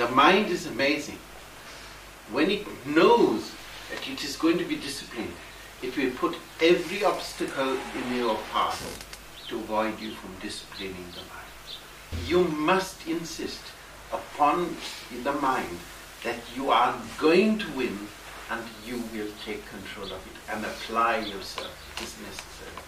The mind is amazing. When it knows that it is going to be disciplined, it will put every obstacle in your path to avoid you from disciplining the mind. You must insist upon the mind that you are going to win and you will take control of it and apply yourself. Is necessary.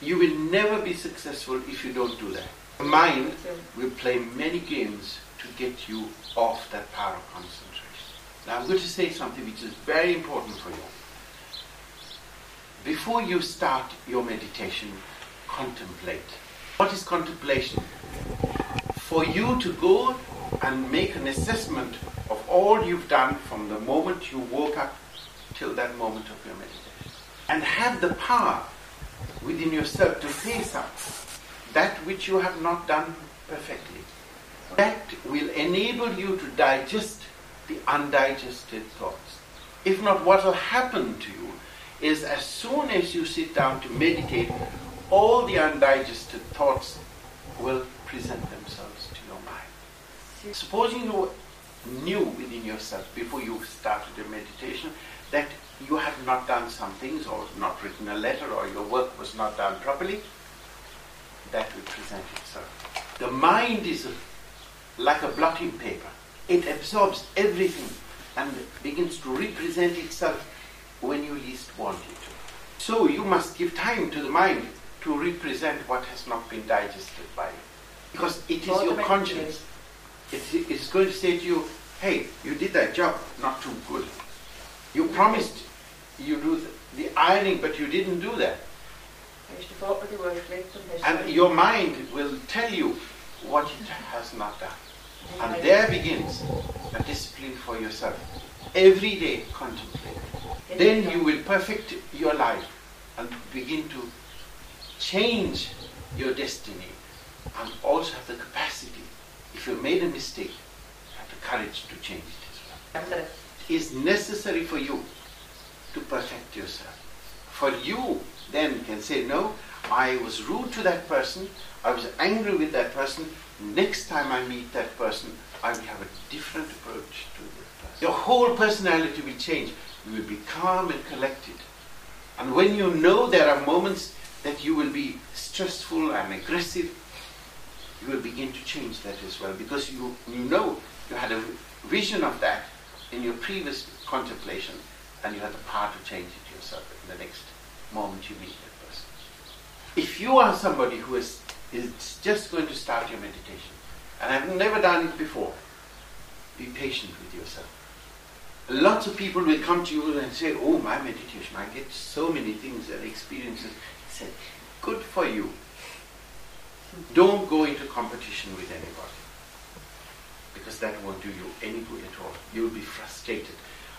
You will never be successful if you don't do that. The mind will play many games to get you off that power of concentration. Now I'm going to say something which is very important for you. Before you start your meditation, contemplate. What is contemplation? For you to go and make an assessment of all you've done from the moment you woke up till that moment of your meditation. And have the power within yourself to face up that which you have not done perfectly. That will enable you to digest the undigested thoughts. If not, what will happen to you is as soon as you sit down to meditate, all the undigested thoughts will present themselves to your mind. Supposing you knew within yourself before you started your meditation that you had not done some things or not written a letter or your work was not done properly, that will present itself. The mind is like a blotting paper. It absorbs everything and begins to represent itself when you least want it to. So you must give time to the mind to represent what has not been digested by you. Because it is your conscience. it's going to say to you, hey, you did that job, not too good. You promised you do the ironing, but you didn't do that. And your mind will tell you what it has not done. And there begins a discipline for yourself. Every day contemplate. Then you will perfect your life and begin to change your destiny and also have the capacity. If you made a mistake, have the courage to change it as well. It is necessary for you to perfect yourself. For you then can say, no, I was rude to that person, I was angry with that person, next time I meet that person, I will have a different approach to that person. Your whole personality will change. You will be calm and collected. And when you know there are moments that you will be stressful and aggressive, you will begin to change that as well because you, you know you had a vision of that in your previous contemplation and you have the power to change it yourself in the next moment you meet that person. If you are somebody who is, is just going to start your meditation and I've never done it before, be patient with yourself. Lots of people will come to you and say, Oh, my meditation, I get so many things and experiences. I said, Good for you. Don't go into competition with anybody because that won't do you any good at all. You'll be frustrated.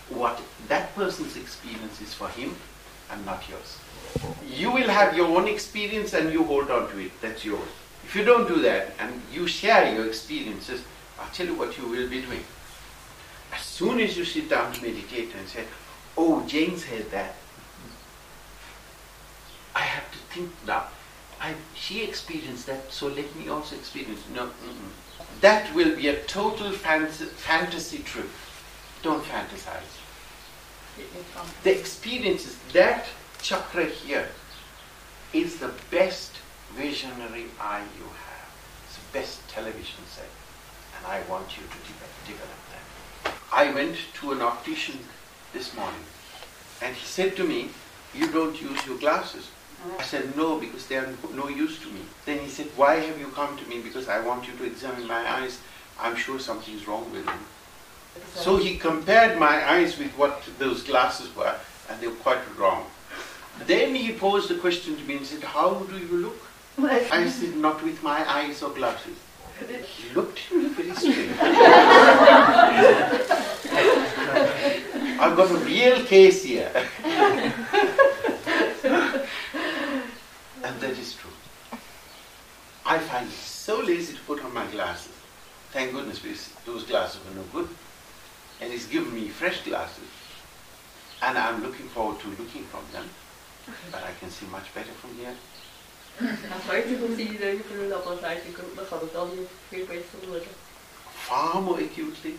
What that person's experience is for him and not yours. You will have your own experience and you hold on to it. That's yours. If you don't do that and you share your experiences, I'll tell you what you will be doing. As soon as you sit down to meditate and say, Oh, Jane said that, I have to think now. I, she experienced that, so let me also experience. No, mm-mm. that will be a total fantasy trip. Don't fantasize. The experiences, that chakra here is the best visionary eye you have. It's the best television set. And I want you to de- develop that. I went to an optician this morning and he said to me, You don't use your glasses. I said, no, because they are no use to me. Then he said, why have you come to me? Because I want you to examine my eyes. I'm sure something's wrong with them. So he compared my eyes with what those glasses were, and they were quite wrong. Then he posed a question to me and said, how do you look? I said, not with my eyes or glasses. He looked at me very strange. I've got a real case here. And that is true. I find it so lazy to put on my glasses. Thank goodness because those glasses were no good. And he's given me fresh glasses. And I'm looking forward to looking from them. But I can see much better from here. I'm starting to see those people a lot more clearly. I can see far more acutely.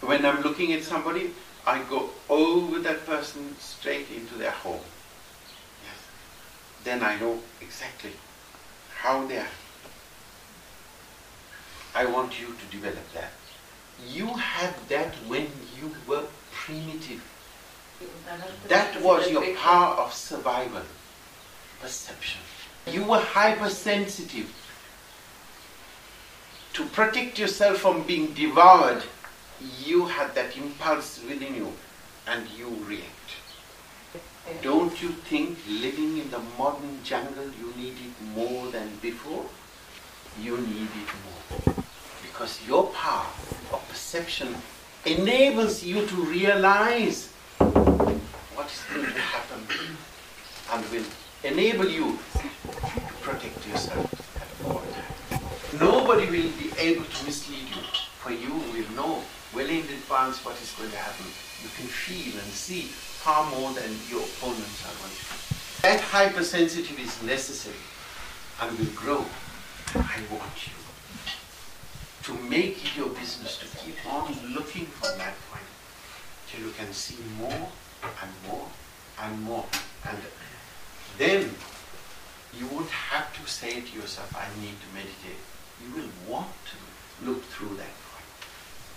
When I'm looking at somebody, I go over that person straight into their home. Yes. Then I know exactly how they are. I want you to develop that. You had that when you were primitive. Und dann hat That was your power of survival, perception. You were hypersensitive. To protect yourself from being devoured, you had that impulse within you and you react. Don't you think living in the modern jungle you need it more than before? You need it more. Because your power perception enables you to realize what is going to happen and will enable you to protect yourself at all times. Nobody will be able to mislead you, for you will know well in advance what is going to happen. You can feel and see far more than your opponents are going to. That hypersensitive is necessary and will grow. I want you to make it your business to keep on looking from that point till you can see more and more and more. And then you won't have to say to yourself, I need to meditate. You will want to look through that